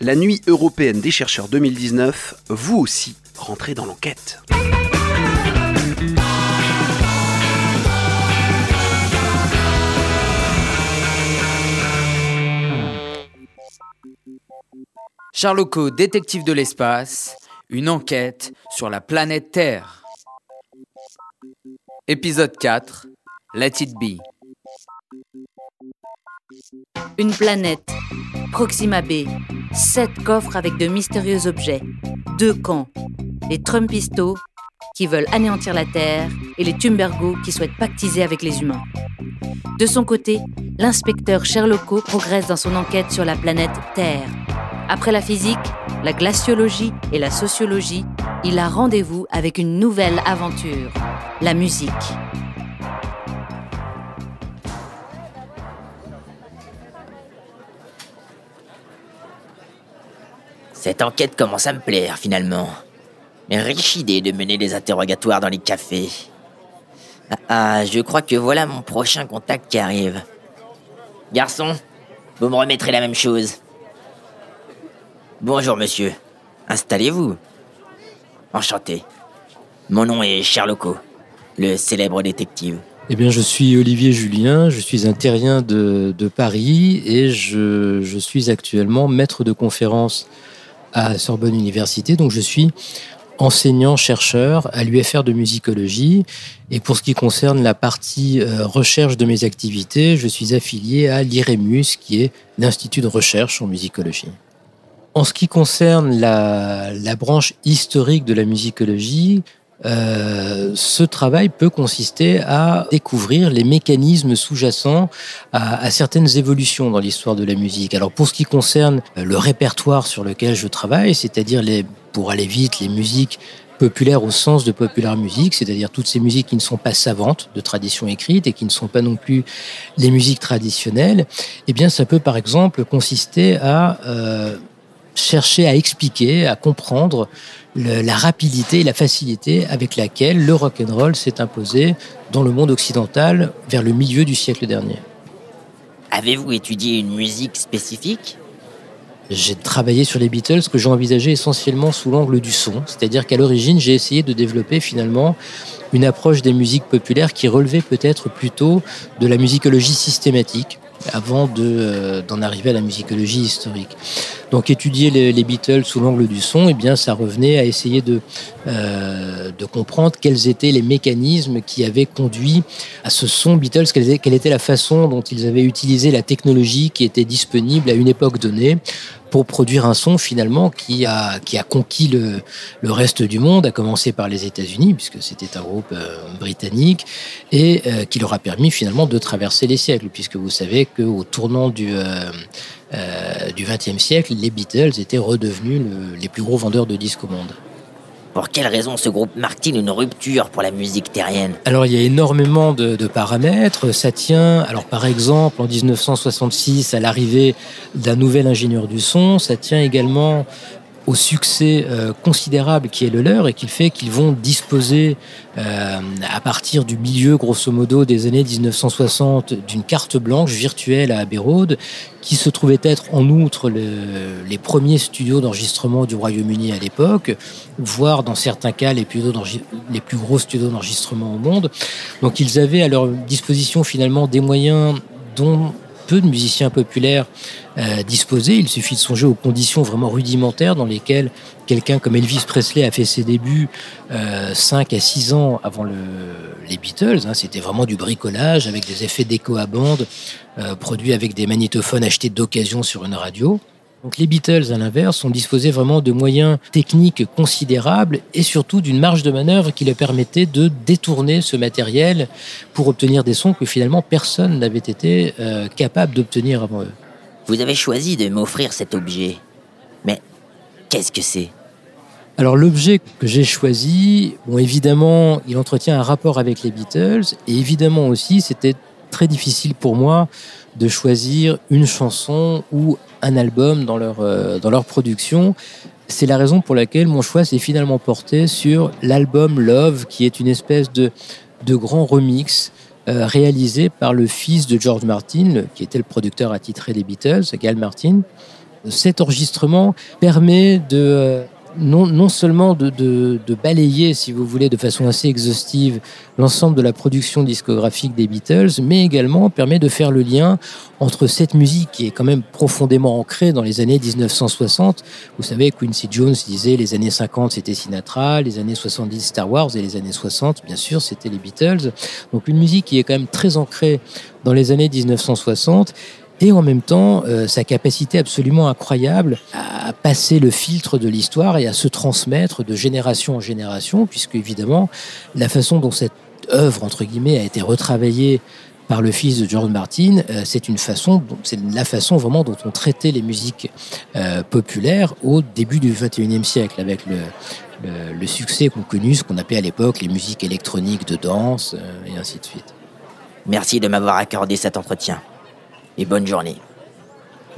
la nuit européenne des chercheurs 2019, vous aussi rentrez dans l'enquête. Charloco, détective de l'espace, une enquête sur la planète Terre. Épisode 4, Let It Be. Une planète, Proxima B, sept coffres avec de mystérieux objets, deux camps, les Trumpistos qui veulent anéantir la Terre et les Tumbergo qui souhaitent pactiser avec les humains. De son côté, l'inspecteur Sherlocko progresse dans son enquête sur la planète Terre. Après la physique, la glaciologie et la sociologie, il a rendez-vous avec une nouvelle aventure, la musique. Cette enquête commence à me plaire finalement. Riche idée de mener des interrogatoires dans les cafés. Ah, ah, je crois que voilà mon prochain contact qui arrive. Garçon, vous me remettrez la même chose. Bonjour monsieur. Installez-vous. Enchanté. Mon nom est Sherlocko, le célèbre détective. Eh bien, je suis Olivier Julien, je suis un terrien de, Paris et je, je, suis actuellement maître de conférence à Sorbonne Université. Donc, je suis enseignant-chercheur à l'UFR de musicologie. Et pour ce qui concerne la partie euh, recherche de mes activités, je suis affilié à l'IREMUS, qui est l'Institut de recherche en musicologie. En ce qui concerne la, la branche historique de la musicologie, euh, ce travail peut consister à découvrir les mécanismes sous-jacents à, à, certaines évolutions dans l'histoire de la musique. Alors pour ce qui concerne le répertoire sur lequel je travaille, c'est-à-dire les, pour aller vite, les musiques populaires au sens de populaire musique, c'est-à-dire toutes ces musiques qui ne sont pas savantes de tradition écrite et qui ne sont pas non plus les musiques traditionnelles, eh bien ça peut par exemple consister à euh, chercher à expliquer, à comprendre la rapidité et la facilité avec laquelle le rock and roll s'est imposé dans le monde occidental vers le milieu du siècle dernier. Avez-vous étudié une musique spécifique? J'ai travaillé sur les Beatles que j'ai envisagé essentiellement sous l'angle du son, c'est-à-dire qu'à l'origine j'ai essayé de développer finalement une approche des musiques populaires qui relevait peut-être plutôt de la musicologie systématique, avant euh, d'en arriver à la musicologie historique. Donc étudier les, Beatles sous l'angle du son, eh bien ça revenait à essayer de, euh, de comprendre quels étaient les mécanismes qui avaient conduit à ce son Beatles, quelle, était la façon dont ils avaient utilisé la technologie qui était disponible à une époque donnée pour produire un son finalement qui a, qui a conquis le, le reste du monde, à commencer par les États-Unis, puisque c'était un groupe euh, britannique, et euh, qui leur a permis finalement de traverser les siècles, puisque vous savez qu'au tournant du, euh, du XXe siècle, les Beatles étaient redevenus les plus gros vendeurs de disques au monde. Pour quelle raison ce groupe marque-t-il une rupture pour la musique terrienne? Alors il y a énormément de, de, paramètres. Ça tient, alors par exemple, en 1966, à l'arrivée d'un nouvel ingénieur du son. Ça tient également au succès euh, considérable qui est le leur et qui fait qu'ils vont disposer euh, à partir du milieu grosso modo des années 1960 d'une carte blanche virtuelle à Abbey qui se trouvait être en outre le, les premiers studios d'enregistrement du Royaume-Uni à l'époque, voire dans certains cas les plus, les plus gros studios d'enregistrement au monde. Donc ils avaient à leur disposition finalement des moyens dont peu de musiciens populaires euh, disposaient. Il suffit de songer aux conditions vraiment rudimentaires dans lesquelles quelqu'un comme Elvis Presley a fait ses débuts euh, 5 à 6 ans avant le, les Beatles. Hein. C'était vraiment du bricolage avec des effets d'écho à bande euh, produits avec des magnétophones achetés d'occasion sur une radio. Donc les Beatles, à l'inverse, ont disposé vraiment de moyens techniques considérables et surtout d'une marge de manœuvre qui leur permettait de détourner ce matériel pour obtenir des sons que finalement personne n'avait été euh, capable d'obtenir avant eux. Vous avez choisi de m'offrir cet objet. Mais qu'est-ce que c'est? Alors l'objet que j'ai choisi, bon évidemment, il entretient un rapport avec les Beatles et évidemment aussi c'était très difficile pour moi de choisir une chanson ou un album dans leur, euh, dans leur production. C'est la raison pour laquelle mon choix s'est finalement porté sur l'album Love, qui est une espèce de, de grand remix euh, réalisé par le fils de George Martin, qui était le producteur attitré des Beatles, Gal Martin. Cet enregistrement permet de non, non seulement de, de, de, balayer, si vous voulez, de façon assez exhaustive l'ensemble de la production discographique des Beatles, mais également permet de faire le lien entre cette musique qui est quand même profondément ancrée dans les années 1960. Vous savez, Quincy Jones disait les années 50 c'était Sinatra, les années 70 Star Wars et les années 60, bien sûr, c'était les Beatles. Donc une musique qui est quand même très ancrée dans les années 1960 et en même temps euh, sa capacité absolument incroyable à passer le filtre de l'histoire et à se transmettre de génération en génération, puisque évidemment la façon dont cette œuvre entre guillemets a été retravaillée par le fils de George Martin, euh, c'est une façon, c'est la façon vraiment dont on traitait les musiques euh, populaires au début du 21e siècle, avec le, succès qu'on connu, ce qu'on appelait à l'époque les musiques électroniques de danse, et ainsi de suite. Merci de m'avoir accordé cet entretien et bonne journée.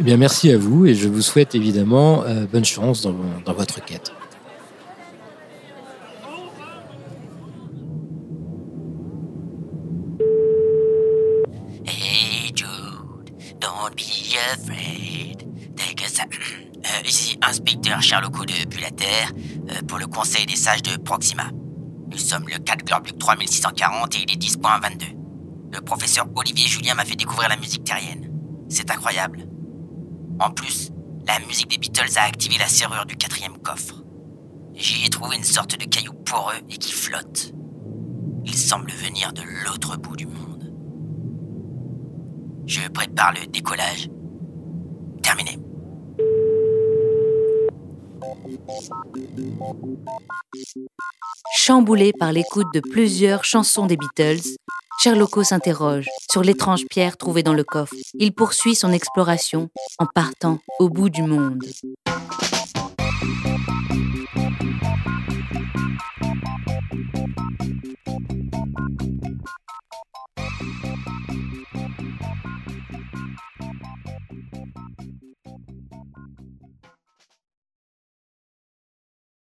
Eh bien, merci à vous et je vous souhaite évidemment euh, bonne chance dans, dans votre quête. Hey Jude, don't be afraid. Take a euh, ici, inspecteur Sherlock depuis la Terre euh, pour le Conseil des sages de Proxima. Nous sommes le 4 Glorbluc 3640 et il est 10.22. Le professeur Olivier Julien m'a fait découvrir la musique terrienne. C'est incroyable. En plus, la musique des Beatles a activé la serrure du quatrième coffre. J'y ai trouvé une sorte de caillou poreux et qui flotte. Il semble venir de l'autre bout du monde. Je prépare le décollage. Terminé. Chamboulé par l'écoute de plusieurs chansons des Beatles, Sherlocko s'interroge sur l'étrange pierre trouvée dans le coffre. Il poursuit son exploration en partant au bout du monde.